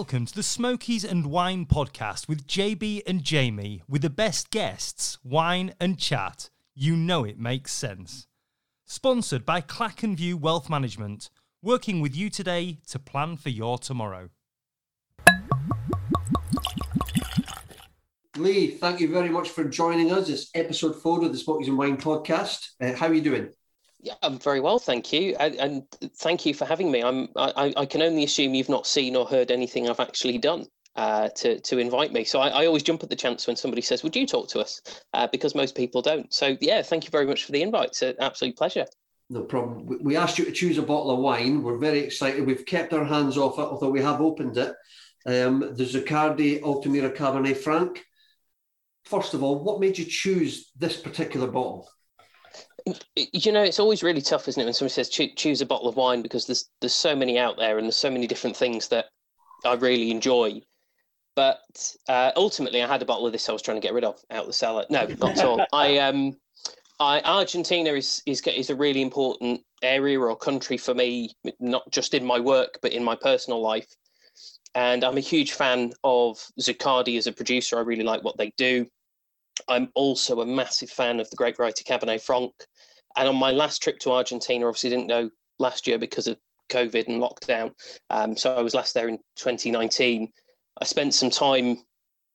Welcome to the Smokies and Wine podcast with JB and Jamie, with the best guests, wine and chat. You know it makes sense. Sponsored by Clackenview Wealth Management, working with you today to plan for your tomorrow. Lee, thank you very much for joining us. It's episode four of the Smokies and Wine podcast. Uh, how are you doing? Yeah, I'm very well, thank you, and, and thank you for having me. I'm I, I, can only assume you've not seen or heard anything I've actually done uh, to to invite me. So I, I, always jump at the chance when somebody says, "Would you talk to us?" Uh, because most people don't. So yeah, thank you very much for the invite. It's an absolute pleasure. No problem. We asked you to choose a bottle of wine. We're very excited. We've kept our hands off it, although we have opened it. Um, the Zuccardi Altamira Cabernet Franc. First of all, what made you choose this particular bottle? You know, it's always really tough, isn't it, when somebody says choose a bottle of wine because there's there's so many out there and there's so many different things that I really enjoy. But uh, ultimately, I had a bottle of this I was trying to get rid of out of the cellar. No, not at all. I um, I Argentina is is is a really important area or country for me, not just in my work but in my personal life. And I'm a huge fan of Zuccardi as a producer. I really like what they do. I'm also a massive fan of the great variety Cabernet Franc. And on my last trip to Argentina, obviously didn't go last year because of COVID and lockdown. Um, so I was last there in 2019. I spent some time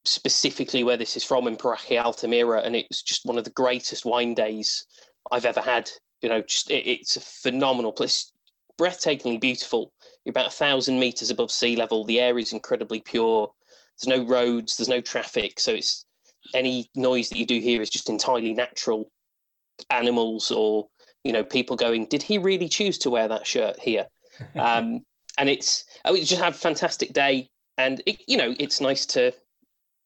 specifically where this is from in Paraje Altamira, and it was just one of the greatest wine days I've ever had. You know, just it, it's a phenomenal place, breathtakingly beautiful. You're about a thousand meters above sea level. The air is incredibly pure. There's no roads, there's no traffic, so it's any noise that you do hear is just entirely natural animals or you know people going did he really choose to wear that shirt here? Um, and it's oh we just had a fantastic day. And it, you know it's nice to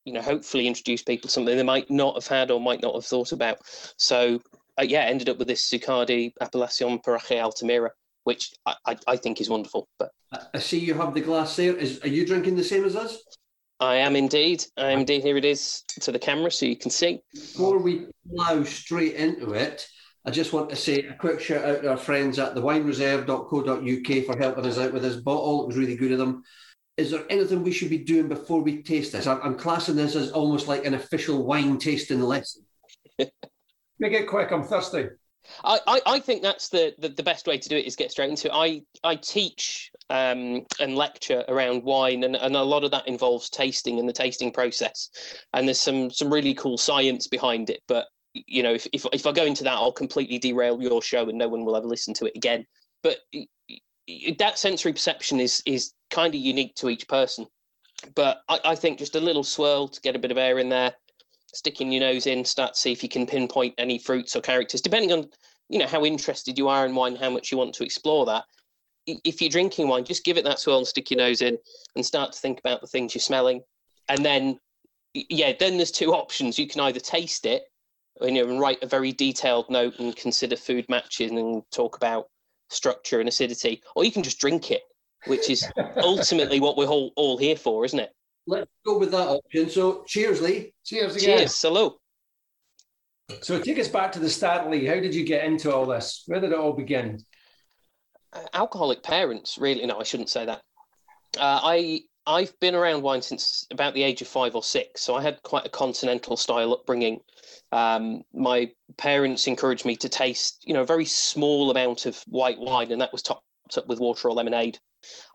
you know hopefully introduce people to something they might not have had or might not have thought about. So uh, yeah ended up with this Zuccardi Appellacion Paraje Altamira which I, I, I, think is wonderful but I see you have the glass there. Is are you drinking the same as us I am indeed. I am indeed. Here it is to the camera so you can see. Before we plough straight into it, I just want to say a quick shout out to our friends at thewinereserve.co.uk for helping us out with this bottle. It was really good of them. Is there anything we should be doing before we taste this? I'm, classing this as almost like an official wine tasting lesson. Make it quick. I'm thirsty. I, I, I think that's the, the, the, best way to do it is get straight into it. I, I teach um, and lecture around wine, and, and a lot of that involves tasting and the tasting process. And there's some some really cool science behind it. But you know, if, if, if I go into that, I'll completely derail your show, and no one will ever listen to it again. But that sensory perception is is kind of unique to each person. But I, I think just a little swirl to get a bit of air in there, sticking your nose in, start to see if you can pinpoint any fruits or characters, depending on you know how interested you are in wine, how much you want to explore that. If you're drinking wine, just give it that swirl and stick your nose in, and start to think about the things you're smelling, and then yeah, then there's two options. You can either taste it, you know, and write a very detailed note and consider food matching and talk about structure and acidity, or you can just drink it, which is ultimately what we're all, all here for, isn't it? Let's go with that option. So, cheers, Lee. Cheers again. Cheers. Hello. So, take us back to the start, Lee. How did you get into all this? Where did it all begin? Uh, alcoholic parents, really. No, I shouldn't say that. Uh, I I've been around wine since about the age of five or six, so I had quite a continental style upbringing. Um, my parents encouraged me to taste, you know, a very small amount of white wine, and that was topped up with water or lemonade.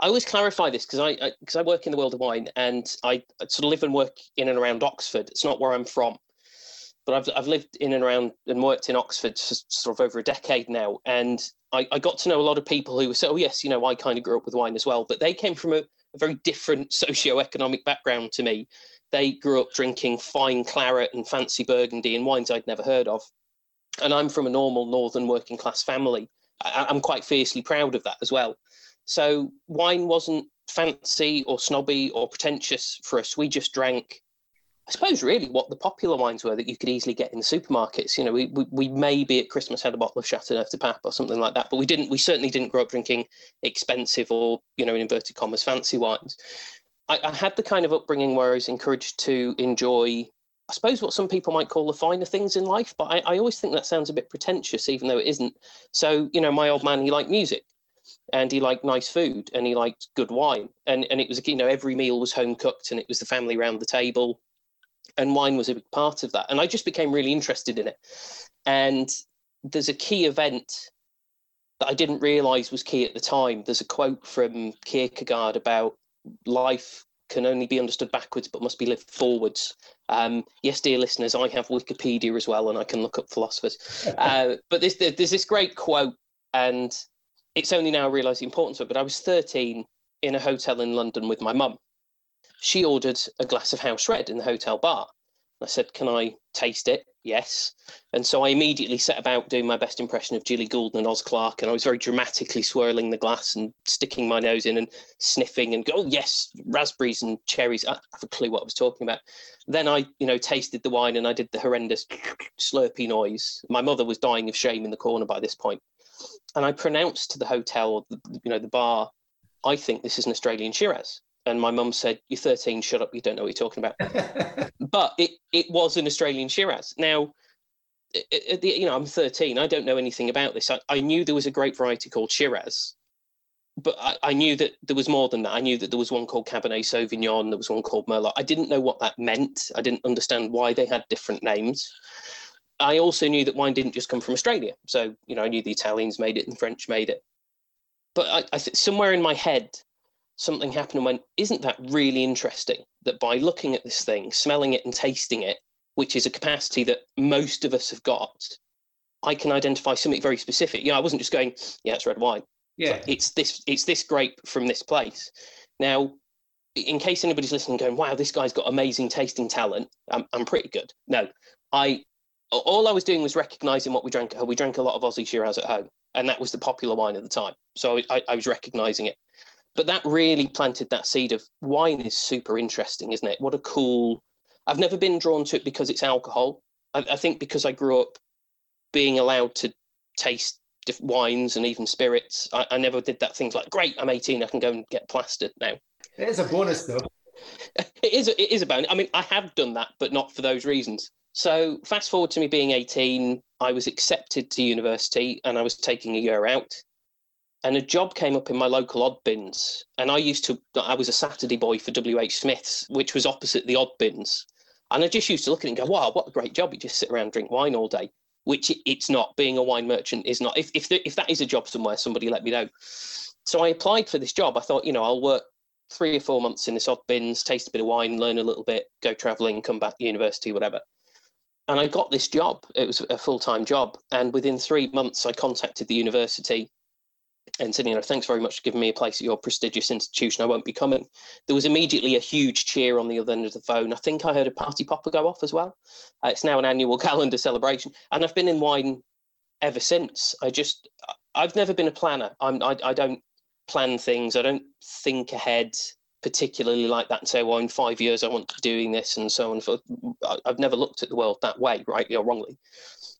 I always clarify this because I because I, I, work in the world of wine and I, sort of live and work in and around Oxford. It's not where I'm from, but I've I've lived in and around and worked in Oxford for sort of over a decade now, and I, I got to know a lot of people who say, "Oh yes, you know, I kind of grew up with wine as well," but they came from a, a very different socio-economic background to me. They grew up drinking fine claret and fancy Burgundy and wines I'd never heard of, and I'm from a normal northern working class family. I, I'm quite fiercely proud of that as well. So wine wasn't fancy or snobby or pretentious for us. We just drank, I suppose, really what the popular wines were that you could easily get in the supermarkets. You know, we, we, we maybe at Christmas had a bottle of Chateauneuf du Pape or something like that, but we didn't. We certainly didn't grow up drinking expensive or you know, in inverted commas, fancy wines. I, I had the kind of upbringing where I was encouraged to enjoy I suppose what some people might call the finer things in life, but I, I, always think that sounds a bit pretentious, even though it isn't. So, you know, my old man, he liked music. And he liked nice food and he liked good wine. And and it was you know every meal was home cooked and it was the family around the table and wine was a big part of that. And i just became really interested in it. And there's a key event that i didn't realize was key at the time. There's a quote from kierkegaard about life can only be understood backwards but must be lived forwards. Um, yes dear listeners i have wikipedia as well and i can look up philosophers. Uh, but there's, there's this great quote and it's only now I realise the importance of it. But I was 13 in a hotel in London with my mum. She ordered a glass of house red in the hotel bar. I said, Can I taste it? Yes. And so I immediately set about doing my best impression of Jilly Goolden and Oz Clarke. And I was very dramatically swirling the glass and sticking my nose in and sniffing and go, oh, yes, raspberries and cherries. I have a clue what I was talking about. Then I, you know, tasted the wine and I did the horrendous slurpy noise. My mother was dying of shame in the corner by this point and I pronounced to the hotel or the, you know the bar, I think this is an Australian Shiraz. And my mum said, "You're 13. Shut up. You don't know what you're talking about." but it it was an Australian Shiraz. Now, it, it, you know, I'm 13. I don't know anything about this. I, I knew there was a great variety called Shiraz, but I, I, knew that there was more than that. I knew that there was one called Cabernet Sauvignon. There was one called Merlot. I didn't know what that meant. I didn't understand why they had different names. I also knew that wine didn't just come from Australia. So, you know, I knew the Italians made it and French made it. But I, I th- somewhere in my head, something happened and went, isn't that really interesting? That by looking at this thing, smelling it and tasting it, which is a capacity that most of us have got, I can identify something very specific. You know, I wasn't just going, yeah, it's red wine. Yeah. It's this, it's this grape from this place. Now, in case anybody's listening going, wow, this guy's got amazing tasting talent, I'm, I'm pretty good. No, I all I was doing was recognizing what we drank. We drank a lot of Aussie Shiraz at home, and that was the popular wine at the time. So I, I was recognizing it. But that really planted that seed of wine is super interesting, isn't it? What a cool. I've never been drawn to it because it's alcohol. I, I think because I grew up being allowed to taste wines and even spirits. I, I never did that things like, great, I'm 18, I can go and get plastered now. It is a bonus, though. it is. It is a bonus. I mean, I have done that, but not for those reasons. So fast forward to me being 18, I was accepted to university and I was taking a year out. And a job came up in my local Oddbins. And I used to, I was a Saturday boy for WH Smith's, which was opposite the odd bins. And I just used to look at it and go, wow, what a great job. You just sit around drink wine all day, which it's not. Being a wine merchant is not. If, if, the, if that is a job somewhere, somebody let me know. So I applied for this job. I thought, you know, I'll work three or four months in this Oddbins, taste a bit of wine, learn a little bit, go traveling, come back to university, whatever and I got this job. It was a full time job. And within three months, I contacted the university and said, you know, thanks very much for giving me a place at your prestigious institution. I won't be coming. There was immediately a huge cheer on the other end of the phone. I think I heard a party popper go off as well. Uh, it's now an annual calendar celebration. And I've been in wine ever since. I just, I've never been a planner. I'm, I, I don't plan things, I don't think ahead particularly like that and say, well, in five years I want to be doing this and so on. For I've never looked at the world that way, rightly or wrongly.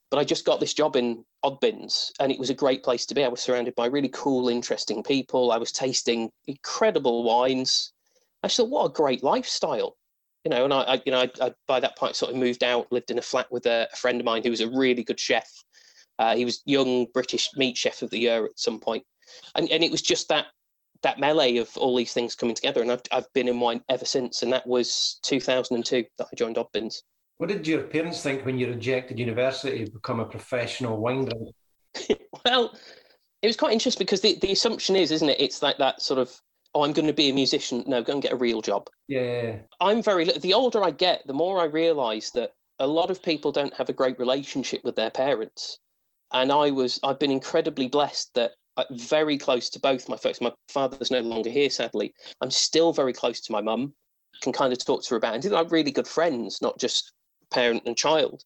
But I just got this job in Oddbins, and it was a great place to be. I was surrounded by really cool, interesting people. I was tasting incredible wines. I thought, what a great lifestyle, you know. And I, I you know, I, I, by that point sort of moved out, lived in a flat with a, a friend of mine who was a really good chef. Uh, he was young British meat chef of the year at some point, and and it was just that that melee of all these things coming together. And I've, I've been in wine ever since. And that was 2002 that I joined Oddbins. What did your parents think when you rejected university to become a professional wine drinker? well, it was quite interesting because the, the assumption is, isn't it? It's like that sort of, oh, I'm going to be a musician. No, go and get a real job. Yeah. I'm very, the older I get, the more I realize that a lot of people don't have a great relationship with their parents. And I was, I've been incredibly blessed that Uh, very close to both my folks. My father's no longer here, sadly. I'm still very close to my mum. Can kind of talk to her about, and like really good friends, not just parent and child.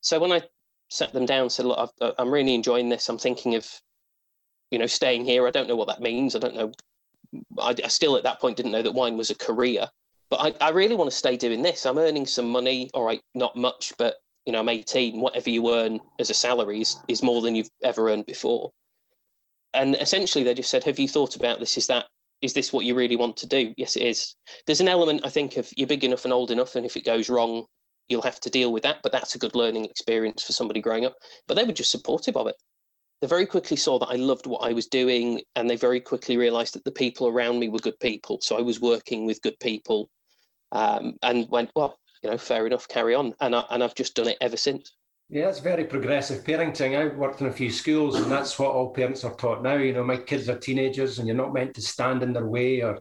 So when I sat them down, said, "Look, i am uh, really enjoying this. I'm thinking of, you know, staying here. I don't know what that means. I don't know. I, I still at that point didn't know that wine was a career, but I, I really want to stay doing this. I'm earning some money. All right, not much, but you know, I'm 18. Whatever you earn as a salary is, is more than you've ever earned before and essentially they just said, "Have you thought about this? Is that is this what you really want to do?" Yes, it is. There's an element I think of you're big enough and old enough, and if it goes wrong, you'll have to deal with that. But that's a good learning experience for somebody growing up. But they were just supportive of it. they very quickly saw that I loved what I was doing, and they very quickly realised that the people around me were good people. So I was working with good people, um, and went, well, you know, fair enough, carry on. And I, and I've just done it ever since. Yeah, that's very progressive parenting. I worked in a few schools, and that's what all parents are taught now. You know, my kids are teenagers, and you're not meant to stand in their way or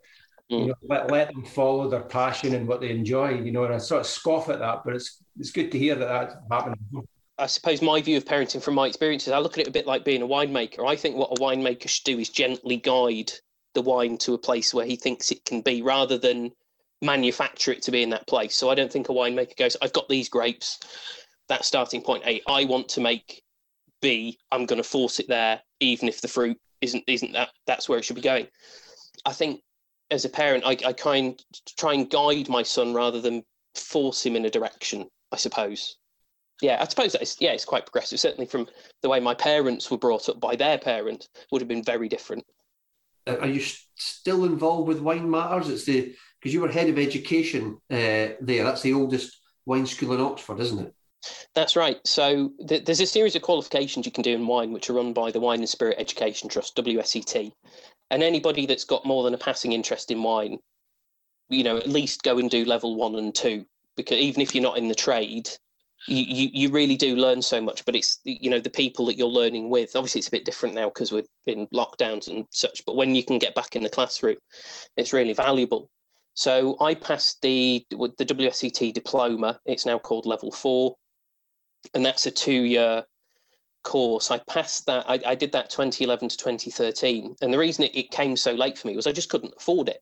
mm. you know let, let them follow their passion and what they enjoy. You know, and I sort of scoff at that, but it's it's good to hear that that's happening. I suppose my view of parenting from my experiences, I look at it a bit like being a winemaker. I think what a winemaker should do is gently guide the wine to a place where he thinks it can be rather than manufacture it to be in that place. So I don't think a winemaker goes, I've got these grapes, that starting point A, I want to make B, I'm going to force it there, even if the fruit isn't isn't that that's where it should be going. I think as a parent, I, I kind try and guide my son rather than force him in a direction. I suppose. Yeah, I suppose that is, yeah, it's quite progressive. Certainly from the way my parents were brought up by their parent would have been very different. Uh, are you still involved with Wine Matters? It's the because you were head of education uh, there. That's the oldest wine school in Oxford, isn't it? That's right. So th- there's a series of qualifications you can do in wine, which are run by the Wine and Spirit Education Trust (WSET), and anybody that's got more than a passing interest in wine, you know, at least go and do level one and two, because even if you're not in the trade, you, you, you really do learn so much. But it's you know the people that you're learning with. Obviously, it's a bit different now because we're in lockdowns and such. But when you can get back in the classroom, it's really valuable. So I passed the the WSET diploma. It's now called level four, and that's a two-year course. I passed that. I, I, did that 2011 to 2013, and the reason it, it, came so late for me was I just couldn't afford it.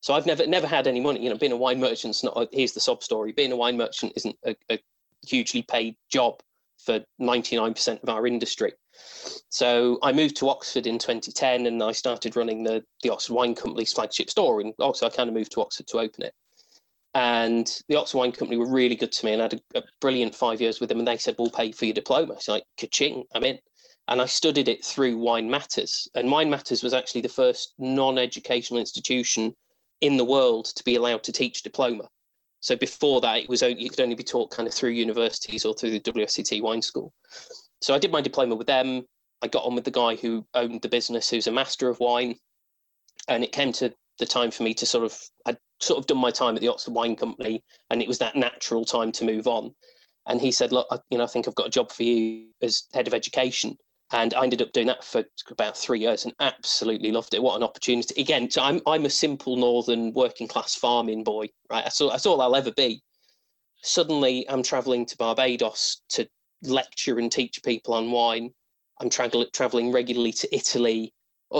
So I've never never had any money. You know, being a wine merchant's not. A, here's the sob story. Being a wine merchant isn't a, a hugely paid job for 99% of our industry. So I moved to Oxford in 2010, and I started running the the Oxford Wine Company's flagship store in Oxford. I kind of moved to Oxford to open it. And the Oxford Wine Company were really good to me, and I had a, a brilliant five years with them. And they said, "We'll pay for your diploma." It's like, "Kaching, I'm in." And I studied it through Wine Matters, and Wine Matters was actually the first non-educational institution in the world to be allowed to teach diploma. So before that, it was only, you could only be taught kind of through universities or through the WSET Wine School. So I did my diploma with them. I got on with the guy who owned the business, who's a master of wine, and it came to the time for me to sort of I'd sort of done my time at the Oxford Wine Company, and it was that natural time to move on. And he said, "Look, I, you know, I think I've got a job for you as head of education." And I ended up doing that for about three years and absolutely loved it. What an opportunity! Again, so I'm I'm a simple northern working class farming boy, right? That's all, that's all I'll ever be. Suddenly, I'm traveling to Barbados to lecture and teach people on wine. I'm tra- traveling regularly to Italy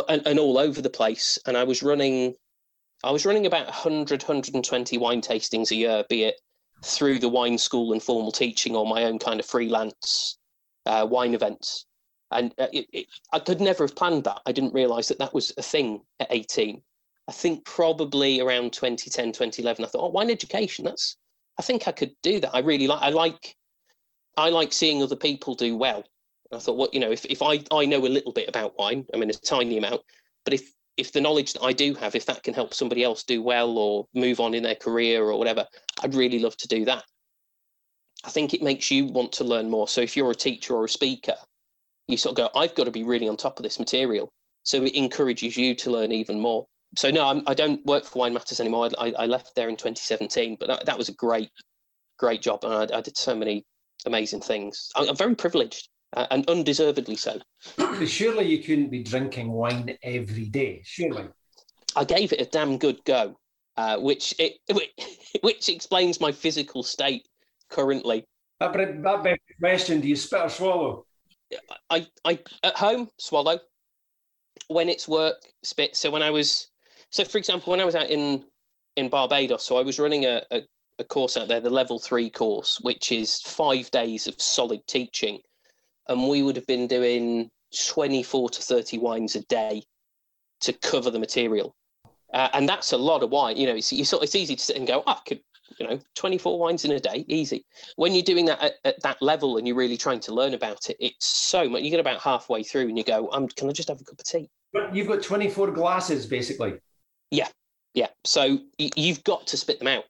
and, and all over the place. And I was running I was running about 100, 120 wine tastings a year, be it through the wine school and formal teaching or my own kind of freelance uh, wine events. And uh, it, it, I could never have planned that. I didn't realize that that was a thing at 18. I think probably around 2010, 2011, I thought, oh, wine education, that's, I think I could do that. I really like, I like, I like seeing other people do well. I thought, well, you know, if, if I, I know a little bit about wine, I mean, a tiny amount, but if if the knowledge that I do have, if that can help somebody else do well or move on in their career or whatever, I'd really love to do that. I think it makes you want to learn more. So if you're a teacher or a speaker, you sort of go, I've got to be really on top of this material. So it encourages you to learn even more. So no, I'm, I do not work for Wine Matters anymore. I, I, left there in 2017, but that, that was a great, great job, and I, I did so many amazing things. I'm very privileged and undeservedly so. Surely you couldn't be drinking wine every day, surely. I gave it a damn good go, uh, which it which explains my physical state currently. That, that begs the question: Do you spit or swallow? I, I at home swallow. When it's work, spit. So when I was, so for example, when I was out in in Barbados, so I was running a, a, a course out there, the level three course, which is five days of solid teaching and we would have been doing 24 to 30 wines a day to cover the material. Uh, and that's a lot of wine. You know, it's, you sort, it's easy to sit and go, oh, I could, you know, 24 wines in a day, easy. When you're doing that at, at, that level and you're really trying to learn about it, it's so much. You get about halfway through and you go, um, can I just have a cup of tea? But you've got 24 glasses, basically. Yeah, yeah. So y- you've got to spit them out.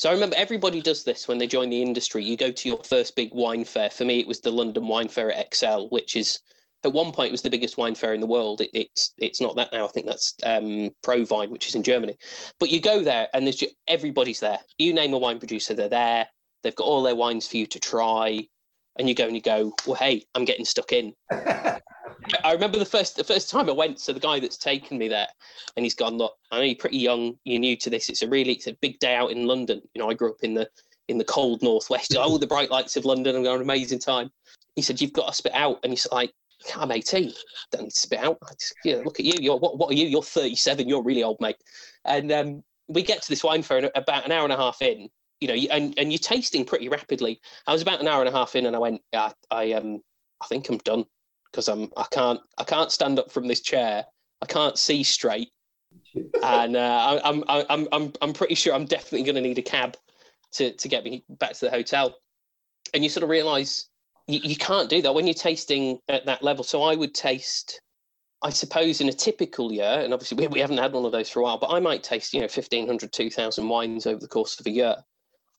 So I remember everybody does this when they join the industry. You go to your first big wine fair. For me, it was the London Wine Fair at Excel, which is at one point was the biggest wine fair in the world. It, it's it's not that now. I think that's um, ProWein, which is in Germany. But you go there and there's just, everybody's there. You name a wine producer, they're there. They've got all their wines for you to try, and you go and you go, well, hey, I'm getting stuck in. I remember the first the first time I went. So the guy that's taken me there, and he's gone. Look, I know you're pretty young. You're new to this. It's a really it's a big day out in London. You know, I grew up in the in the cold northwest. All the bright lights of London. I'm going an amazing time. He said, "You've got to spit out," and he's like, I'm 18. Don't need to spit out. Just, yeah, look at you. You're what? What are you? You're 37. You're really old, mate. And um, we get to this wine fair and about an hour and a half in. You know, and and you're tasting pretty rapidly. I was about an hour and a half in, and I went, yeah, I um, I think I'm done because I'm I can't I can't stand up from this chair. I can't see straight, and uh, I'm I'm I'm I'm pretty sure I'm definitely going to need a cab to to get me back to the hotel. And you sort of realise you, you can't do that when you're tasting at that level. So I would taste, I suppose, in a typical year, and obviously we, we haven't had one of those for a while, but I might taste, you know, 1,500, 2,000 wines over the course of a year.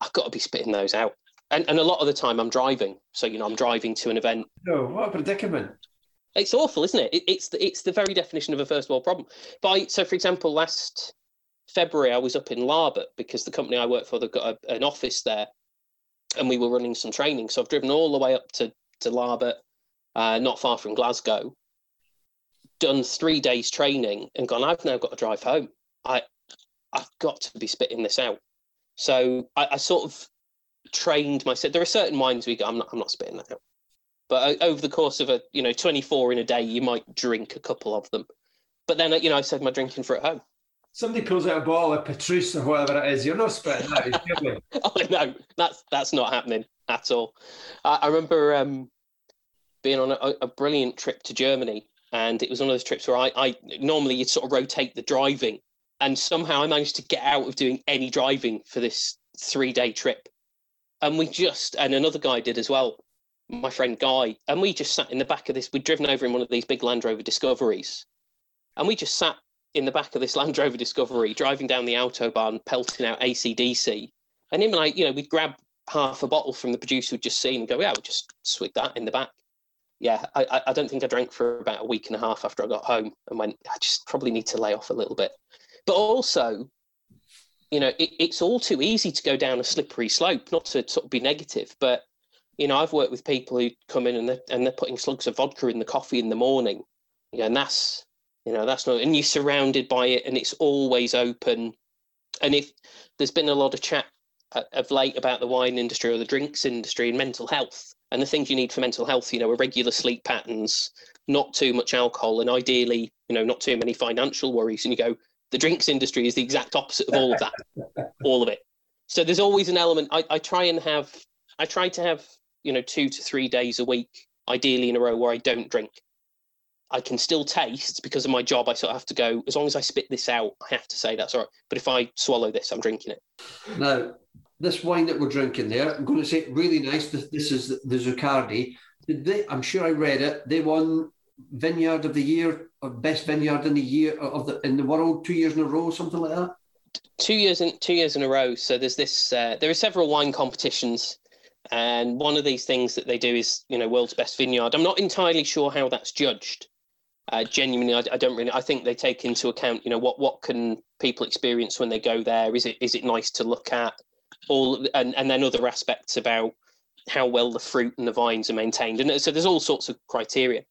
I've got to be spitting those out. And, and a lot of the time I'm driving. So, you know, I'm driving to an event. No, what a predicament. It's awful, isn't it? it it's, the, it's the very definition of a first world problem. But I, so, for example, last February, I was up in Larbert because the company I work for, they've got a, an office there and we were running some training. So I've driven all the way up to to Larbert, uh, not far from Glasgow. Done three days training and gone. I've now got to drive home. I I've got to be spitting this out. So I, I sort of trained myself. There are certain wines we go. I'm not. I'm not spitting that out. But over the course of a you know 24 in a day, you might drink a couple of them. But then you know I said my drinking for at home somebody pulls out a bottle of Petrus or whatever it is, you're not spitting that, oh no, that's that's not happening at all. I, I remember um, being on a, a, brilliant trip to Germany, and it was one of those trips where I, I normally you'd sort of rotate the driving, and somehow I managed to get out of doing any driving for this three day trip, and we just and another guy did as well, my friend Guy, and we just sat in the back of this. We'd driven over in one of these big Land Rover Discoveries, and we just sat in the back of this Land Rover Discovery, driving down the autobahn, pelting out ACDC. And him and I, you know, we'd grab half a bottle from the producer who'd just seen and go, yeah, we'll just swig that in the back. Yeah, I, I don't think I drank for about a week and a half after I got home and went, I just probably need to lay off a little bit. But also, you know, it, it's all too easy to go down a slippery slope, not to sort of be negative, but you know, I've worked with people who come in and they're, and they're putting slugs of vodka in the coffee in the morning. Yeah, and that's you know, that's not, and you're surrounded by it and it's always open. And if there's been a lot of chat uh, of late about the wine industry or the drinks industry and mental health, and the things you need for mental health, you know, are regular sleep patterns, not too much alcohol, and ideally, you know, not too many financial worries. And you go, the drinks industry is the exact opposite of all of that, all of it. So there's always an element. I, I try and have, I try to have, you know, two to three days a week, ideally in a row, where I don't drink I can still taste because of my job. I sort of have to go. As long as I spit this out, I have to say that's all right. But if I swallow this, I'm drinking it. Now, this wine that we're drinking there, I'm going to say really nice. This, this is the Zuccardi. Did they? I'm sure I read it. They won Vineyard of the Year or Best Vineyard in the year of the in the world two years in a row, something like that. Two years in two years in a row. So there's this. Uh, there are several wine competitions. And one of these things that they do is, you know, world's best vineyard. I'm not entirely sure how that's judged, uh, genuinely, I, I, don't really. I think they take into account, you know, what what can people experience when they go there? Is it is it nice to look at? All and and then other aspects about how well the fruit and the vines are maintained, and so there's all sorts of criteria.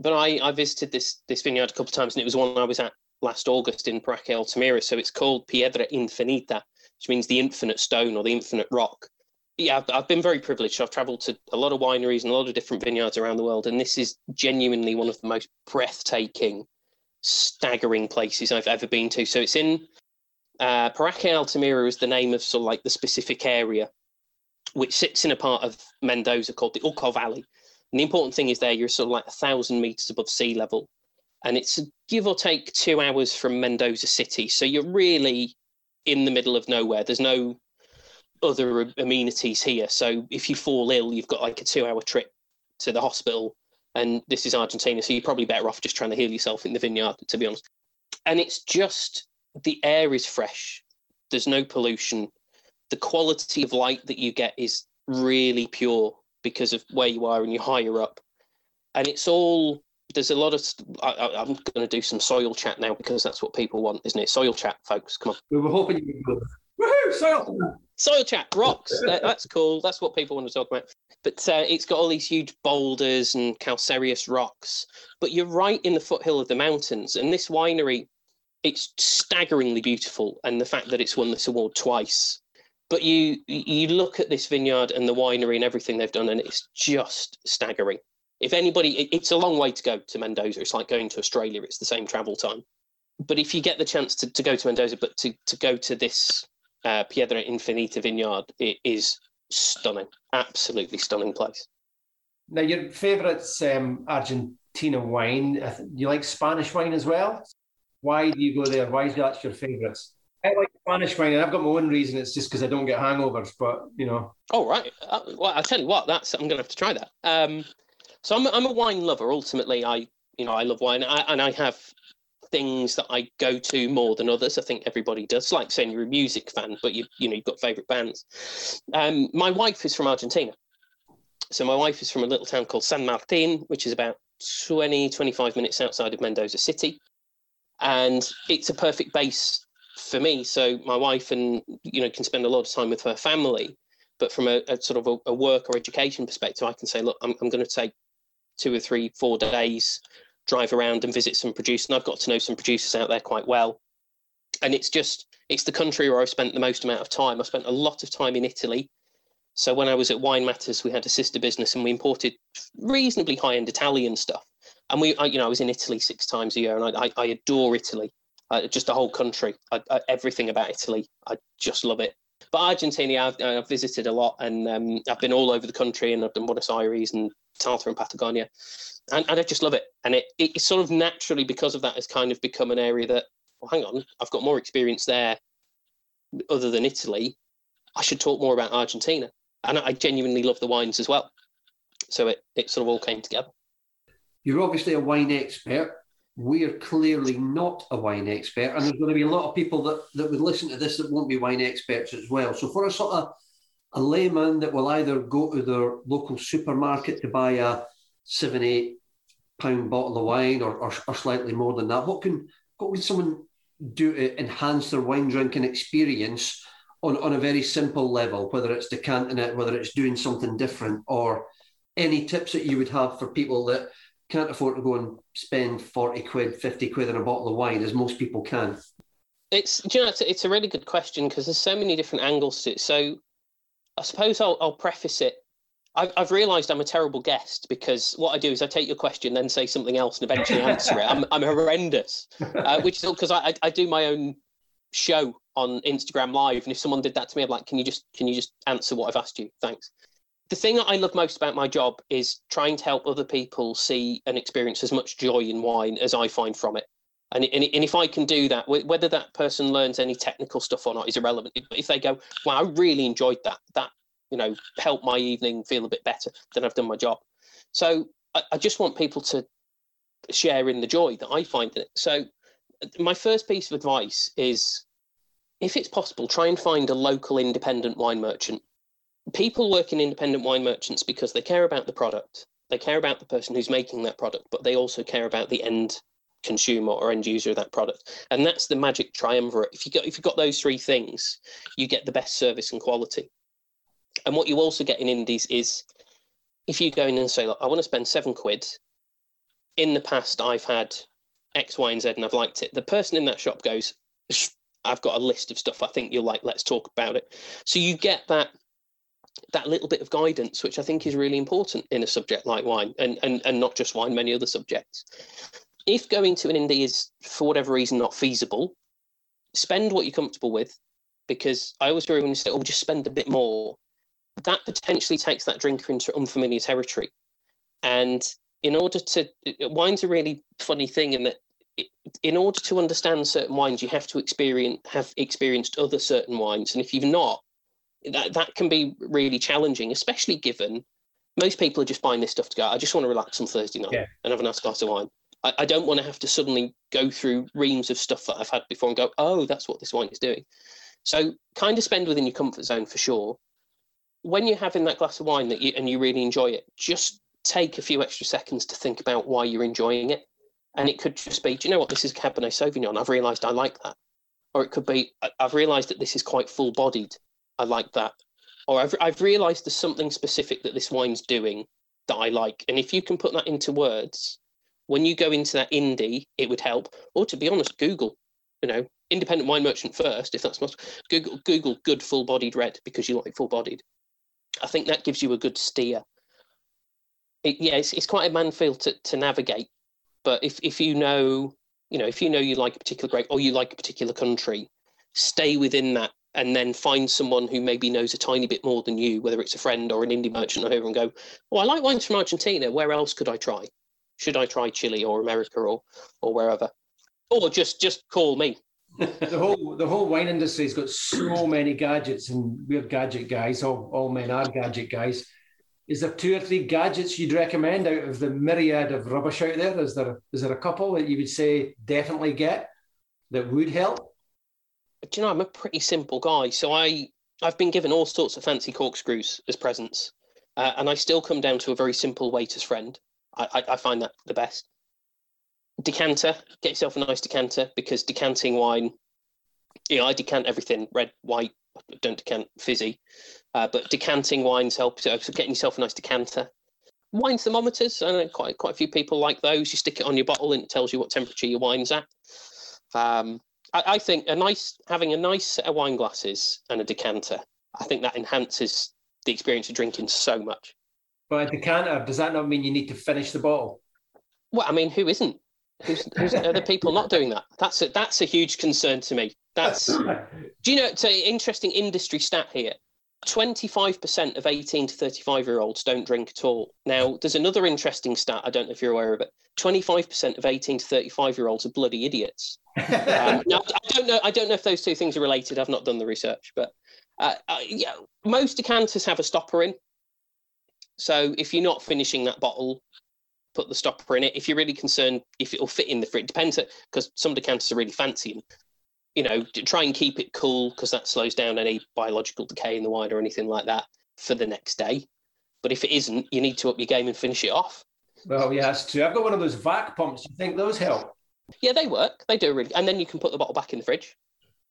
But I I visited this this vineyard a couple of times, and it was one I was at last August in Paraje Altamira. So it's called Piedra Infinita, which means the infinite stone or the infinite rock yeah, I've, I've been very privileged. I've travelled to a lot of wineries and a lot of different vineyards around the world, and this is genuinely one of the most breathtaking, staggering places I've ever been to. So it's in uh, Altamira is the name of sort of like the specific area, which sits in a part of Mendoza called the Uco Valley. And the important thing is there you're sort of like a thousand meters above sea level, and it's a give or take two hours from Mendoza city. So you're really in the middle of nowhere. There's no other amenities here. So if you fall ill, you've got like a two hour trip to the hospital. And this is Argentina, so you're probably better off just trying to heal yourself in the vineyard, to be honest. And it's just the air is fresh, there's no pollution. The quality of light that you get is really pure because of where you are and you're higher up. and it's all there's a lot of. I, am going to do some soil chat now because that's what people want, isn't it? Soil chat, folks. Come on. We were hoping you would go. Woohoo! Soil. Soil chat rocks. that, that's cool. That's what people want to talk about. But uh, it's got all these huge boulders and calcareous rocks. But you're right in the foothill of the mountains, and this winery, it's staggeringly beautiful. And the fact that it's won this award twice. But you you look at this vineyard and the winery and everything they've done, and it's just staggering if anybody, it, it's a long way to go to Mendoza. It's like going to Australia. It's the same travel time. But if you get the chance to, to go to Mendoza, but to, to go to this uh, Piedra Infinita vineyard, it is stunning, absolutely stunning place. Now, your favourite um, Argentina wine, you like Spanish wine as well? Why do you go there? Why is that your favourites? I like Spanish wine, and I've got my own reason. It's just because I don't get hangovers, but you know. Oh right. Uh, well, I tell you what, that's I'm going to have to try that. Um, so I'm, I'm a wine lover. Ultimately, I you know I love wine, I, and I have things that I go to more than others. I think everybody does. Like saying you're a music fan, but you you know you've got favourite bands. Um, my wife is from Argentina, so my wife is from a little town called San Martin, which is about 20 25 minutes outside of Mendoza City, and it's a perfect base for me. So my wife and you know can spend a lot of time with her family. But from a, a sort of a, a, work or education perspective, I can say, look, I'm, I'm going to take two or three, four days, drive around and visit some producers. And I've got to know some producers out there quite well. And it's just, it's the country where I've spent the most amount of time. I spent a lot of time in Italy. So when I was at Wine Matters, we had a sister business and we imported reasonably high-end Italian stuff. And we, I, you know, I was in Italy six times a year, and I, I, I adore Italy, uh, just the whole country, I, everything about Italy. I just love it. But Argentina, I've, I've visited a lot, and um, I've been all over the country, and I've done Buenos Aires and Salta and Patagonia, and, and I just love it. And it, it sort of naturally because of that has kind of become an area that, well, hang on, I've got more experience there, other than Italy. I should talk more about Argentina, and I genuinely love the wines as well. So it it sort of all came together. You're obviously a wine expert. We're clearly not a wine expert, and there's going to be a lot of people that, that would listen to this that won't be wine experts as well. So, for a sort of a layman that will either go to their local supermarket to buy a seven, eight pound bottle of wine or, or, or slightly more than that, what can what would someone do to enhance their wine drinking experience on, on a very simple level, whether it's decanting it, whether it's doing something different, or any tips that you would have for people that can't afford to go and spend 40 quid, 50 quid on a bottle of wine, as most people can? It's, you know, it's, it's a really good question because there's so many different angles to it. So I suppose I'll, I'll preface it. I've, I've realised I'm a terrible guest because what I do is I take your question, then say something else, and eventually answer it. I'm, I'm horrendous, uh, which is because I, I do my own show on Instagram Live, and if someone did that to me, I'm like, can you just can you just answer what I've asked you? Thanks. The thing that I love most about my job is trying to help other people see and experience as much joy in wine as I find from it. And, and, and if I can do that, whether that person learns any technical stuff or not is irrelevant. If they go, wow, I really enjoyed that, that, you know, helped my evening feel a bit better, then I've done my job. So I, I just want people to share in the joy that I find in it. So my first piece of advice is if it's possible, try and find a local independent wine merchant. People work in independent wine merchants because they care about the product, they care about the person who's making that product, but they also care about the end consumer or end user of that product. And that's the magic triumvirate. If you got if you've got those three things, you get the best service and quality. And what you also get in indies is if you go in and say, look, I want to spend seven quid. In the past, I've had X, Y, and Z, and I've liked it. The person in that shop goes, I've got a list of stuff I think you'll like. Let's talk about it. So you get that that little bit of guidance, which I think is really important in a subject like wine, and and, and not just wine, many other subjects if going to an indie is for whatever reason not feasible, spend what you're comfortable with. Because I always hear when you say, "Oh, just spend a bit more," that potentially takes that drinker into unfamiliar territory. And in order to, wine's a really funny thing in that, in order to understand certain wines, you have to experience have experienced other certain wines, and if you've not, that that can be really challenging, especially given most people are just buying this stuff to go. I just want to relax on Thursday night yeah. and have a nice glass of wine. I, I don't want to have to suddenly go through reams of stuff that I've had before and go, oh, that's what this wine is doing. So kind of spend within your comfort zone for sure. When you're having that glass of wine that you and you really enjoy it, just take a few extra seconds to think about why you're enjoying it. And it could just be, do you know what? This is Cabernet Sauvignon. I've realised I like that. Or it could be, I've realised that this is quite full bodied. I like that. Or I've, I've realised there's something specific that this wine's doing that I like. And if you can put that into words, when you go into that indie, it would help. Or to be honest, Google, you know, independent wine merchant first, if that's possible. Google, Google good full bodied red because you like full bodied. I think that gives you a good steer. It, yeah, it's, it's quite a manfield to, to navigate. But if, if you know, you know, if you know you like a particular grape or you like a particular country, stay within that and then find someone who maybe knows a tiny bit more than you, whether it's a friend or an indie merchant or whoever, and go, "Well, I like wines from Argentina. Where else could I try? Should I try Chile or America or or wherever? Or just just call me the whole the whole wine industry's got so many gadgets, and we're gadget guys. All all men are gadget guys. Is there two or three gadgets you'd recommend out of the myriad of rubbish out there? Is there is there a couple that you would say definitely get that would help? Do you know I'm a pretty simple guy, so I I've been given all sorts of fancy corkscrews as presents, uh, and I still come down to a very simple waiter's friend. I, I, I find that the best decanter. Get yourself a nice decanter because decanting wine. You know, I decant everything red, white. Don't decant fizzy, uh, but decanting wines help. So, getting yourself a nice decanter. Wine thermometers. I know quite quite a few people like those. You stick it on your bottle and it tells you what temperature your wine's at. Um, I, I think a nice having a nice set of wine glasses and a decanter. I think that enhances the experience of drinking so much. But a decanter, does that not mean you need to finish the bottle? Well, I mean, who isn't? Who's, who's other people not doing that? That's a, that's a huge concern to me. That's do you know? It's an interesting industry stat here. 25% of 18 to 35 year olds don't drink at all. Now, there's another interesting stat. I don't know if you're aware of it. 25% of 18 to 35 year olds are bloody idiots. um, now, I don't know. I don't know if those two things are related. I've not done the research, but uh, uh, yeah, most decanters have a stopper in. So if you're not finishing that bottle, put the stopper in it. If you're really concerned if it'll fit in the fridge, depends because some decanters are really fancy and you know try and keep it cool because that slows down any biological decay in the wine or anything like that for the next day. But if it isn't, you need to up your game and finish it off. Well, yeah, that's true. I've got one of those vac pumps. Do you think those help? Yeah, they work. They do really, and then you can put the bottle back in the fridge.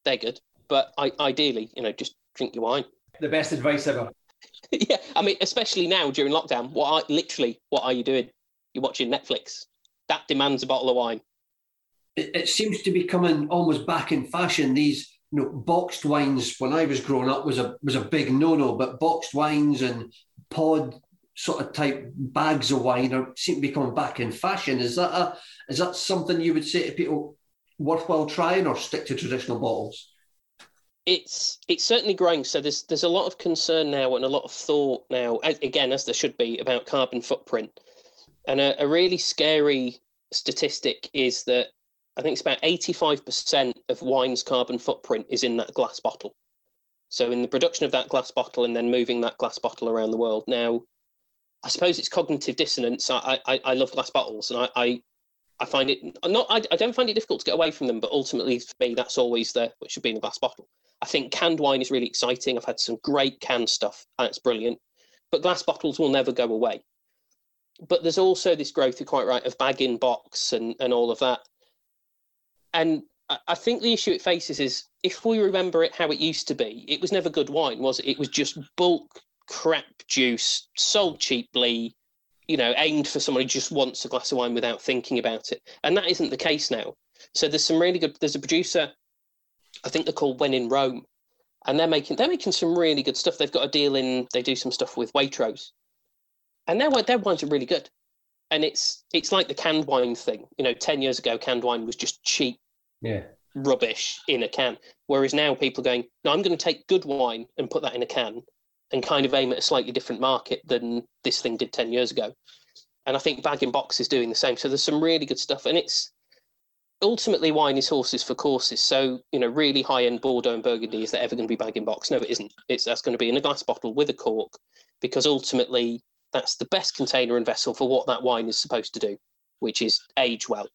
They're good. But I, ideally, you know, just drink your wine. The best advice ever. yeah, I mean, especially now during lockdown. What are, literally, what are you doing? you're watching Netflix. That demands a bottle of wine. It, it seems to be coming almost back in fashion. These you know, boxed wines when I was growing up was a was a big no no, but boxed wines and pod sort of type bags of wine are seem to be coming back in fashion. Is that a is that something you would say to people worthwhile trying or stick to traditional bottles? It's it's certainly growing. So there's there's a lot of concern now and a lot of thought now, again as there should be, about carbon footprint. And a, a really scary statistic is that I think it's about 85% of wine's carbon footprint is in that glass bottle. So in the production of that glass bottle and then moving that glass bottle around the world. Now, I suppose it's cognitive dissonance. I, I, I love glass bottles and I, I, I find it not I, I don't find it difficult to get away from them, but ultimately for me that's always there, which should be in a glass bottle. I think canned wine is really exciting. I've had some great canned stuff, and it's brilliant. But glass bottles will never go away but there's also this growth, you're quite right, of bag in box and, and all of that. And I think the issue it faces is if we remember it how it used to be, it was never good wine, was it? It was just bulk crap juice sold cheaply, you know, aimed for someone who just wants a glass of wine without thinking about it. And that isn't the case now. So there's some really good there's a producer, I think they're called When in Rome, and they're making they're making some really good stuff. They've got a deal in they do some stuff with Waitrose and their their wines are really good. And it's it's like the canned wine thing. You know, ten years ago, canned wine was just cheap, yeah, rubbish in a can. Whereas now, people are going, no, I'm going to take good wine and put that in a can, and kind of aim at a slightly different market than this thing did ten years ago. And I think Bag in Box is doing the same. So there's some really good stuff, and it's ultimately wine is horses for courses. So you know, really high end Bordeaux and Burgundy is that ever going to be Bag in Box? No, it isn't. It's that's going to be in a glass bottle with a cork, because ultimately that's the best container and vessel for what that wine is supposed to do, which is age well.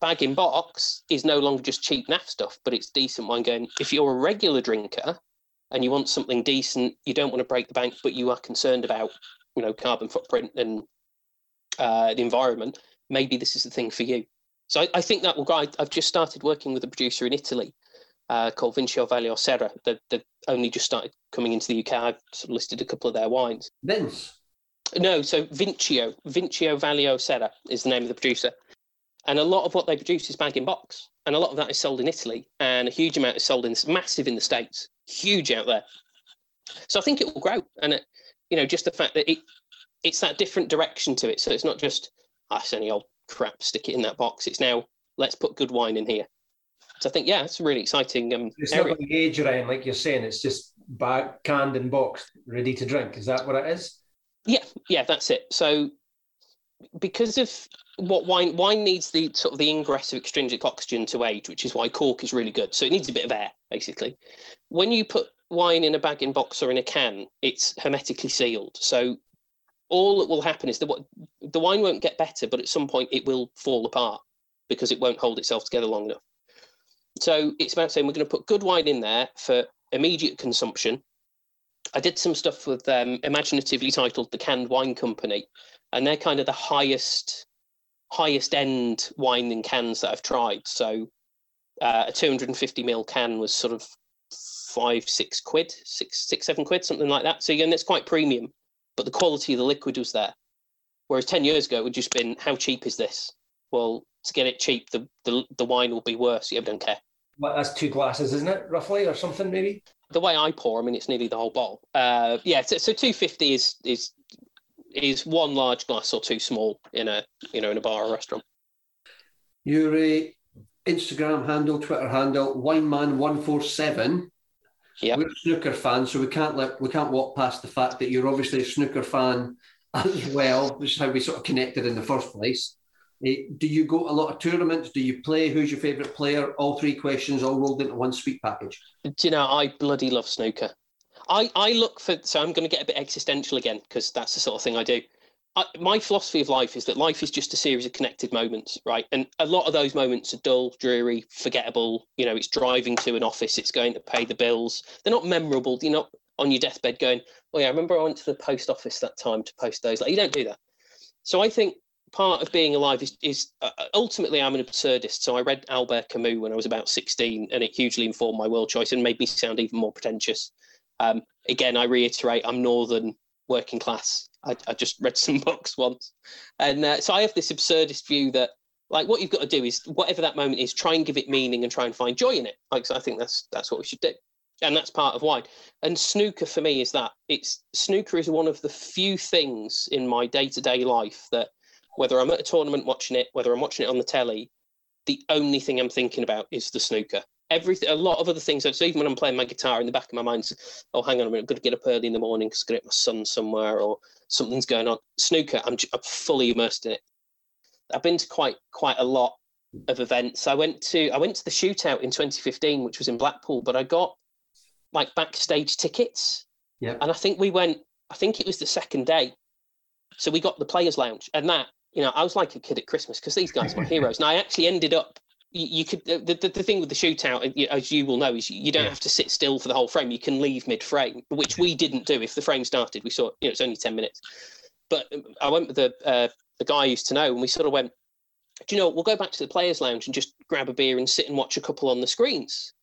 Bag in box is no longer just cheap naff stuff, but it's decent wine going. If you're a regular drinker and you want something decent, you don't want to break the bank, but you are concerned about, you know, carbon footprint and uh, the environment, maybe this is the thing for you. So I, I think that will go. I, have just started working with a producer in Italy uh, called Vincio Valio Serra. They've, only just started coming into the UK. I've sort of listed a couple of their wines. Vince? No, so Vincio, Vincio Valio Serra is the name of the producer. And a lot of what they produce is bag in box. And a lot of that is sold in Italy. And a huge amount is sold in, massive in the States, huge out there. So I think it will grow. And, it, you know, just the fact that it, it's that different direction to it. So it's not just, ah, it's any old crap, stick it in that box. It's now, let's put good wine in here. So I think, yeah, it's really exciting. Um, it's area. not like age around, like you're saying. It's just bag, canned and boxed, ready to drink. Is that what it is? Yeah, yeah, that's it. So because of what wine wine needs the sort of the ingress of extrinsic oxygen to age, which is why cork is really good. So it needs a bit of air, basically. When you put wine in a bag in box or in a can, it's hermetically sealed. So all that will happen is the the wine won't get better, but at some point it will fall apart because it won't hold itself together long enough. So it's about saying we're going to put good wine in there for immediate consumption. I did some stuff with um, imaginatively titled the Canned Wine Company, and they're kind of the highest highest end wine in cans that I've tried. So uh, a 250 ml can was sort of five, six quid, six, six, seven quid, something like that. So again, it's quite premium, but the quality of the liquid was there. Whereas 10 years ago, it would just been, how cheap is this? Well, to get it cheap, the, the, the wine will be worse. You don't care. Well, that's two glasses, isn't it, roughly, or something maybe? The way I pour, I mean, it's nearly the whole bottle. Uh, yeah, so, so 250 is is is one large glass or two small in a you know in a bar or restaurant. Your uh, Instagram handle, Twitter handle, wineman147. Yeah, we're snooker fans, so we can't let we can't walk past the fact that you're obviously a snooker fan as well, which is how we sort of connected in the first place. Uh, do you go to a lot of tournaments? Do you play? Who's your favourite player? All three questions all rolled into one sweet package. Do you know, I bloody love snooker. I, I look for, so I'm going to get a bit existential again because that's the sort of thing I do. I, my philosophy of life is that life is just a series of connected moments, right? And a lot of those moments are dull, dreary, forgettable. You know, it's driving to an office, it's going to pay the bills. They're not memorable. You're not on your deathbed going, oh, yeah, I remember I went to the post office that time to post those. Like, you don't do that. So I think part of being alive is, is uh, ultimately I'm an absurdist. So I read Albert Camus when I was about 16, and it hugely informed my world choice and made me sound even more pretentious. Um, again, I reiterate, I'm northern working class. I, I just read some books once, and uh, so I have this absurdist view that like what you've got to do is whatever that moment is, try and give it meaning and try and find joy in it. Like so I think that's that's what we should do, and that's part of wine. And snooker for me is that it's snooker is one of the few things in my day to day life that whether I'm at a tournament watching it, whether I'm watching it on the telly, the only thing I'm thinking about is the snooker. Everything, a lot of other things. So even when I'm playing my guitar, in the back of my mind, oh, hang on a minute, I've got to get up early in the morning because I've got to get my son somewhere or something's going on. Snooker, I'm, I'm fully immersed in it. I've been to quite quite a lot of events. I went to I went to the shootout in 2015, which was in Blackpool, but I got like backstage tickets. Yeah. And I think we went. I think it was the second day, so we got the players' lounge, and that you know, I was like a kid at Christmas because these guys were heroes. And I actually ended up, you, you could, the, the, the, thing with the shootout, as you will know, is you don't yeah. have to sit still for the whole frame. You can leave mid frame, which we didn't do. If the frame started, we saw, you know, it's only 10 minutes. But I went with the, uh, the guy I used to know, and we sort of went, do you know, we'll go back to the players' lounge and just grab a beer and sit and watch a couple on the screens.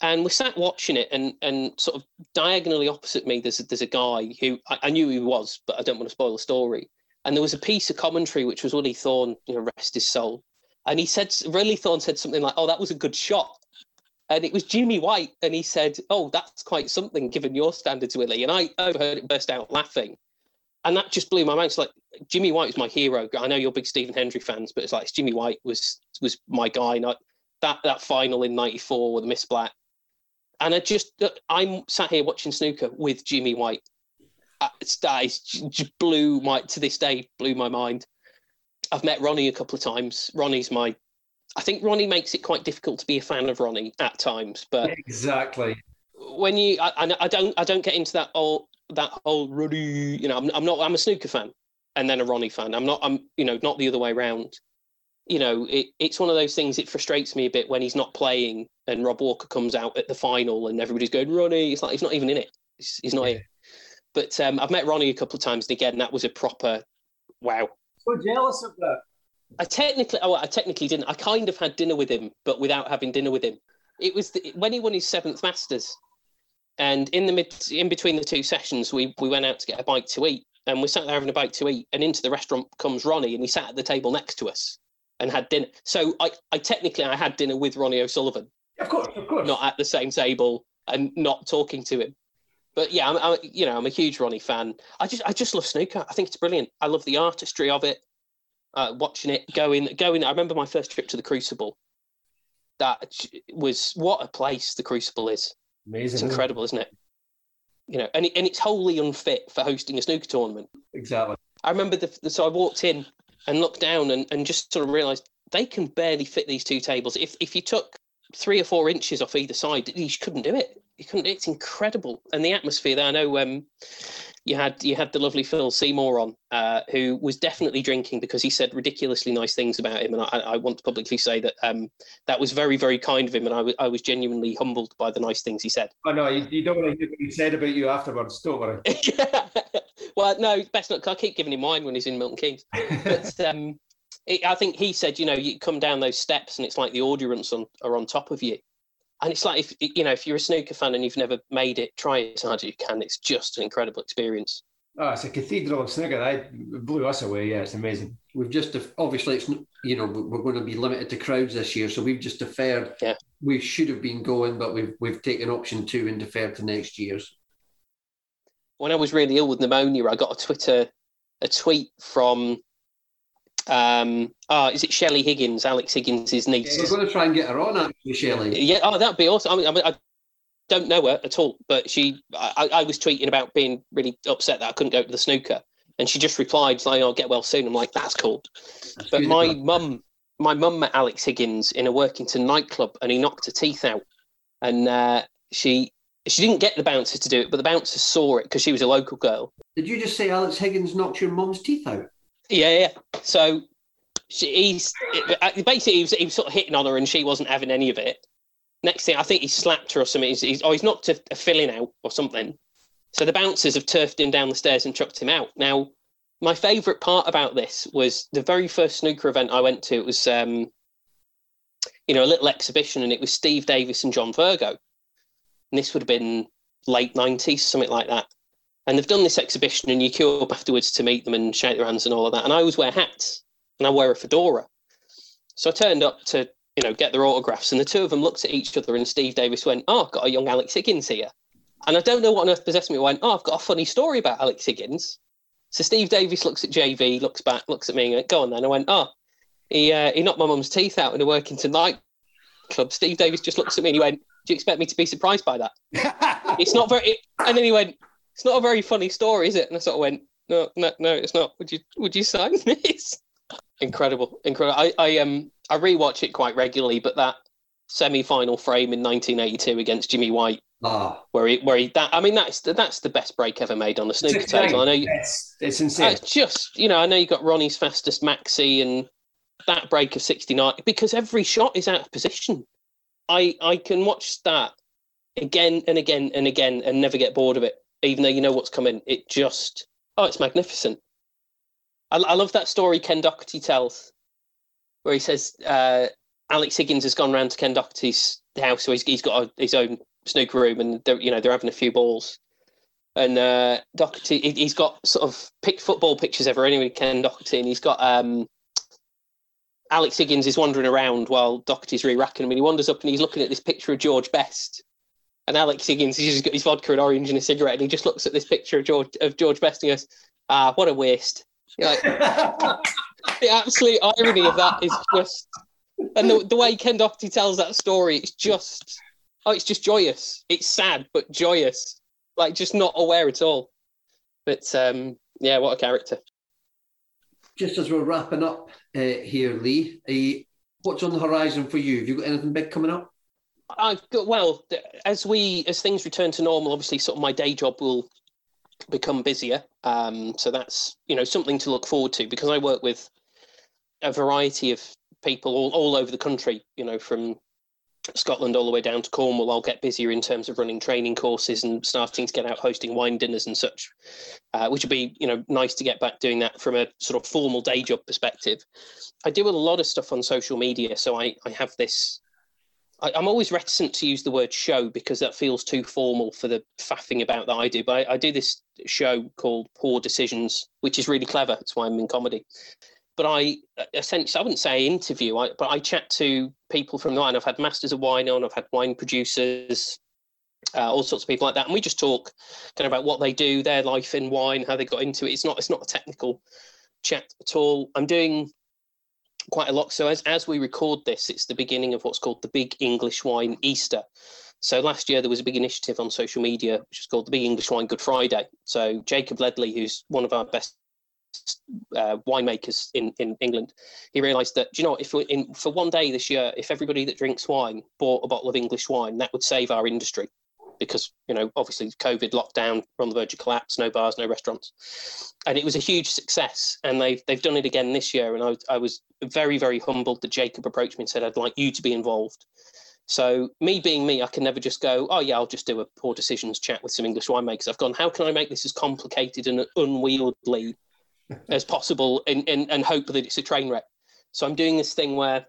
And we sat watching it, and and sort of diagonally opposite me, there's a, there's a guy who I, I knew he was, but I don't want to spoil the story and there was a piece of commentary which was Willie Thorne, you know, rest his soul. And he said, Willie Thorne said something like, "Oh, that was a good shot," and it was Jimmy White, and he said, "Oh, that's quite something given your standards, Willie." And I overheard it burst out laughing, and that just blew my mind. It's like Jimmy White was my hero. I know you're big Stephen Hendry fans, but it's like Jimmy White was was my guy. And that that final in '94 with Miss Black, and I just I'm sat here watching snooker with Jimmy White, that blew my to this day blew my mind. I've met Ronnie a couple of times. Ronnie's my I think Ronnie makes it quite difficult to be a fan of Ronnie at times, but exactly when you I, I don't I don't get into that whole that whole Ronnie. You know, I'm, I'm not I'm a snooker fan and then a Ronnie fan. I'm not I'm you know not the other way around. You know, it, it's one of those things. It frustrates me a bit when he's not playing and Rob Walker comes out at the final and everybody's going Ronnie. It's like he's not even in it. He's, he's not yeah. here. But um, I've met Ronnie a couple of times, and again, that was a proper wow. so jealous of that. I technically, oh, I technically didn't. I kind of had dinner with him, but without having dinner with him. It was the, when he won his seventh Masters, and in the mid, in between the two sessions, we we went out to get a bite to eat, and we sat there having a bite to eat, and into the restaurant comes Ronnie, and he sat at the table next to us and had dinner. So I, I technically I had dinner with Ronnie O'Sullivan. Of course, of course. Not at the same table and not talking to him. But yeah, I'm, I'm, you know I'm a huge Ronnie fan. I just I just love snooker. I think it's brilliant. I love the artistry of it. Uh, watching it, going going. I remember my first trip to the Crucible. That was what a place the Crucible is. Amazing. It's incredible, isn't it? You know, and it, and it's wholly unfit for hosting a snooker tournament. Exactly. I remember the, the so I walked in and looked down and, and just sort of realised they can barely fit these two tables. If if you took three or four inches off either side, you couldn't do it. You couldn't. It's incredible, and the atmosphere there. I know um, you had you had the lovely Phil Seymour on, uh, who was definitely drinking because he said ridiculously nice things about him, and I, I want to publicly say that um, that was very very kind of him, and I, w- I was genuinely humbled by the nice things he said. Oh no, you, you don't want to hear what he said about you afterwards. Don't worry. yeah. Well, no, best not. I keep giving him wine when he's in Milton Keynes, but. Um, it, I think he said, you know, you come down those steps and it's like the audience on, are on top of you. And it's like, if you know, if you're a snooker fan and you've never made it, try it as hard as you can. It's just an incredible experience. Oh, it's a cathedral of snooker. That blew us away. Yeah, it's amazing. We've just obviously it's you know we're going to be limited to crowds this year, so we've just deferred. Yeah, we should have been going, but we've we've taken option two and deferred to next year's. When I was really ill with pneumonia, I got a Twitter a tweet from um, oh, is it Shelley Higgins, Alex Higgins' niece? Yeah, we're going to try and get her on, actually, Shelley. Yeah, oh, that'd be awesome. I mean, I, mean, I don't know her at all, but she, I, I, was tweeting about being really upset that I couldn't go to the snooker, and she just replied like, "I'll get well soon." I'm like, "That's cool." That's but my mum, my mum met Alex Higgins in a Workington nightclub, and he knocked her teeth out, and uh, she she didn't get the bouncers to do it, but the bouncers saw it because she was a local girl. Did you just say Alex Higgins knocked your mum's teeth out? Yeah, yeah. So she, he's basically he was, he was sort of hitting on her, and she wasn't having any of it. Next thing, I think he slapped her or something. He's, he's, oh, he's knocked a, a filling out or something. So the bouncers have turfed him down the stairs and chucked him out. Now, my favourite part about this was the very first snooker event I went to. It was, um, you know, a little exhibition, and it was Steve Davis and John Virgo. And this would have been late nineties, something like that. And they've done this exhibition, and you queue up afterwards to meet them and shake their hands and all of that. And I always wear hats, and I wear a fedora. So I turned up to, you know, get their autographs, and the two of them looked at each other, and Steve Davis went, "Oh, I've got a young Alex Higgins here." And I don't know what on earth possessed me. I went, "Oh, I've got a funny story about Alex Higgins." So Steve Davis looks at JV, looks back, looks at me, and went, "Go on then." I went, "Oh, he uh, he knocked my mum's teeth out in a Workington nightclub." Steve Davis just looks at me and he went, "Do you expect me to be surprised by that?" it's not very. And then he went, it's not a very funny story, is it? And I sort of went, no, no, no, it's not. Would you would you sign this? incredible, incredible. I I um I rewatch it quite regularly, but that semi-final frame in 1982 against Jimmy White, oh. where he where he that I mean that's the, that's the best break ever made on a snooker table. I know you, it's, it's insane. It's just you know I know you got Ronnie's fastest maxi and that break of 69 because every shot is out of position. I I can watch that again and again and again and never get bored of it even though you know what's coming. It just oh, it's magnificent. I, I love that story Ken Doherty tells, where he says uh, Alex Higgins has gone round to Ken Doherty's house, so he's, he's got a, his own snooker room, and they're, you know they're having a few balls. And uh, Doherty, he's got sort of pick football pictures ever anyway. Ken Doherty, and he's got um, Alex Higgins is wandering around while Doherty's re-racking him, and he wanders up and he's looking at this picture of George Best, and Alex Higgins, he's just got his vodka and orange and a cigarette, and he just looks at this picture of George of George Best and goes, "Ah, what a waste!" Like, the absolute irony of that is just, and the, the way Ken Doherty tells that story, it's just, oh, it's just joyous. It's sad but joyous, like just not aware at all. But um, yeah, what a character. Just as we're wrapping up uh, here, Lee, uh, what's on the horizon for you? Have you got anything big coming up? Got well as we as things return to normal. Obviously, sort of my day job will become busier. Um, so that's you know something to look forward to because I work with a variety of people all, all over the country. You know, from Scotland all the way down to Cornwall, I'll get busier in terms of running training courses and starting to get out hosting wine dinners and such, uh, which would be you know nice to get back doing that from a sort of formal day job perspective. I do a lot of stuff on social media, so I I have this. I, am always reticent to use the word show because that feels too formal for the faffing about that I do. But I, I do this show called Poor Decisions, which is really clever. That's why I'm in comedy but I essentially, I wouldn't say interview, I, but I chat to people from the wine. I've had masters of wine on, I've had wine producers, uh, all sorts of people like that, and we just talk kind of about what they do, their life in wine, how they got into it. It's not, it's not a technical chat at all. I'm doing quite a lot. So as as we record this, it's the beginning of what's called the Big English Wine Easter. So last year there was a big initiative on social media, which is called the Big English Wine Good Friday. So Jacob Leadley, who's one of our best uh, winemakers in, in England, he realised that you know if we, in for one day this year, if everybody that drinks wine bought a bottle of English wine, that would save our industry because you know obviously COVID lockdown, we're on the verge of collapse, no bars, no restaurants, and it was a huge success. And they've they've done it again this year, and I, I was very very humbled that Jacob approached me and said I'd like you to be involved. So me being me, I can never just go, oh yeah, I'll just do a poor decisions chat with some English winemakers. I've gone, how can I make this as complicated and unwieldy as possible and, and, and hope that it's a train wreck. So I'm doing this thing where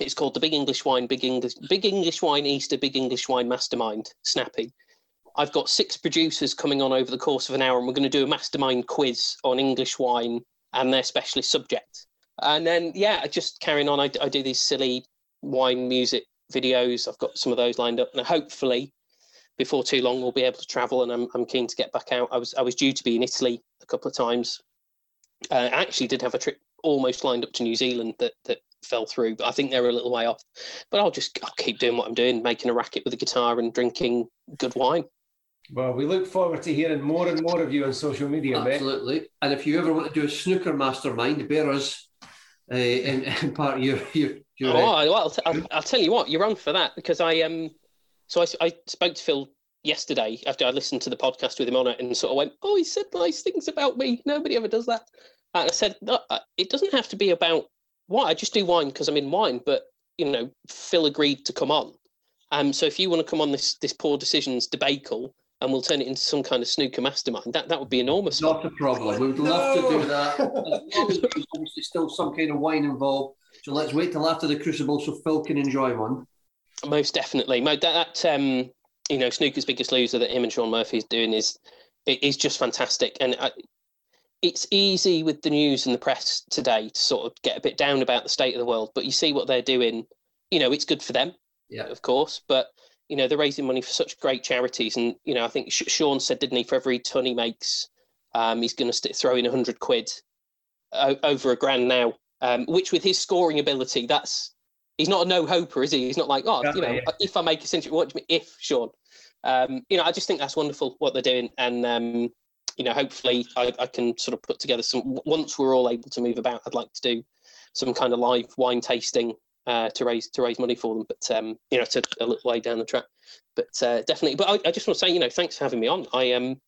it's called the Big English Wine, Big English, Big English Wine Easter, Big English Wine Mastermind, Snappy. I've got six producers coming on over the course of an hour, and we're going to do a mastermind quiz on English wine and their specialist subject. And then, yeah, just carrying on. I, I do these silly wine music videos. I've got some of those lined up, and hopefully, before too long, we'll be able to travel. And I'm, I'm keen to get back out. I was I was due to be in Italy a couple of times uh, actually did have a trip almost lined up to New Zealand that that fell through, but I think they're a little way off. But I'll just I'll keep doing what I'm doing, making a racket with a guitar and drinking good wine. Well, we look forward to hearing more and more of you on social media, Absolutely. Mate. And if you ever want to do a snooker mastermind, bear us uh, in, in, part of your your. your oh, well, I'll, t- I'll, I'll, tell you what, you're on for that because I um, so I, I spoke to Phil yesterday after I listened to the podcast with him on it and sort of went, oh, he said nice things about me. Nobody ever does that. And I said, uh, it doesn't have to be about why. I just do wine because I'm in wine. But, you know, Phil agreed to come on. Um, so if you want to come on this this poor decisions debacle and we'll turn it into some kind of snooker mastermind, that, that would be enormous. Not a problem. We would love no. to do that. There's obviously still some kind of wine involved. So let's wait till after the crucible so Phil can enjoy one. Most definitely. That, that um, you know, snooker's biggest loser that him and Shaun Murphy is doing is is just fantastic. And I, it's easy with the news and the press today to sort of get a bit down about the state of the world, but you see what they're doing. You know, it's good for them, yeah, of course, but you know they're raising money for such great charities, and you know I think Shaun said, didn't he, for every ton he makes, um, he's going to throw in a hundred quid o- over a grand now, um, which with his scoring ability, that's he's not a no hoper, is he? He's not like, oh, you know, yeah. if I make a century, watch me if Shaun. Um, you know, I just think that's wonderful what they're doing, and um, you know, hopefully I, I, can sort of put together some. Once we're all able to move about, I'd like to do some kind of live wine tasting uh, to raise to raise money for them. But um, you know, it's a, a little way down the track. But uh, definitely. But I, I, just want to say, you know, thanks for having me on. I um,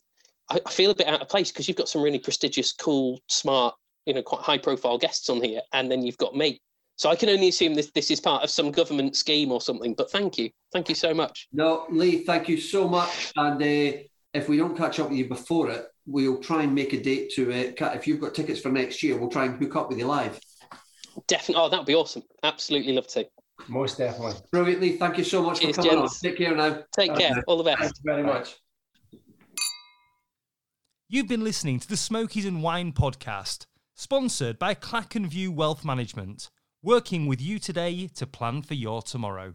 I, I feel a bit out of place because you've got some really prestigious, cool, smart, you know, quite high profile guests on here, and then you've got me. So I can only assume this this is part of some government scheme or something. But thank you, thank you so much. No, Lee, thank you so much. And uh, if we don't catch up with you before it, we'll try and make a date to it. Uh, if you've got tickets for next year, we'll try and hook up with you live. Definitely. Oh, that'd be awesome. Absolutely love to. Most definitely. Brilliantly. Thank you so much Cheers, for coming on. Take care now. Take care. All the best. Thank you very much. You've been listening to the Smokies and Wine podcast, sponsored by Clackenview Wealth Management, working with you today to plan for your tomorrow.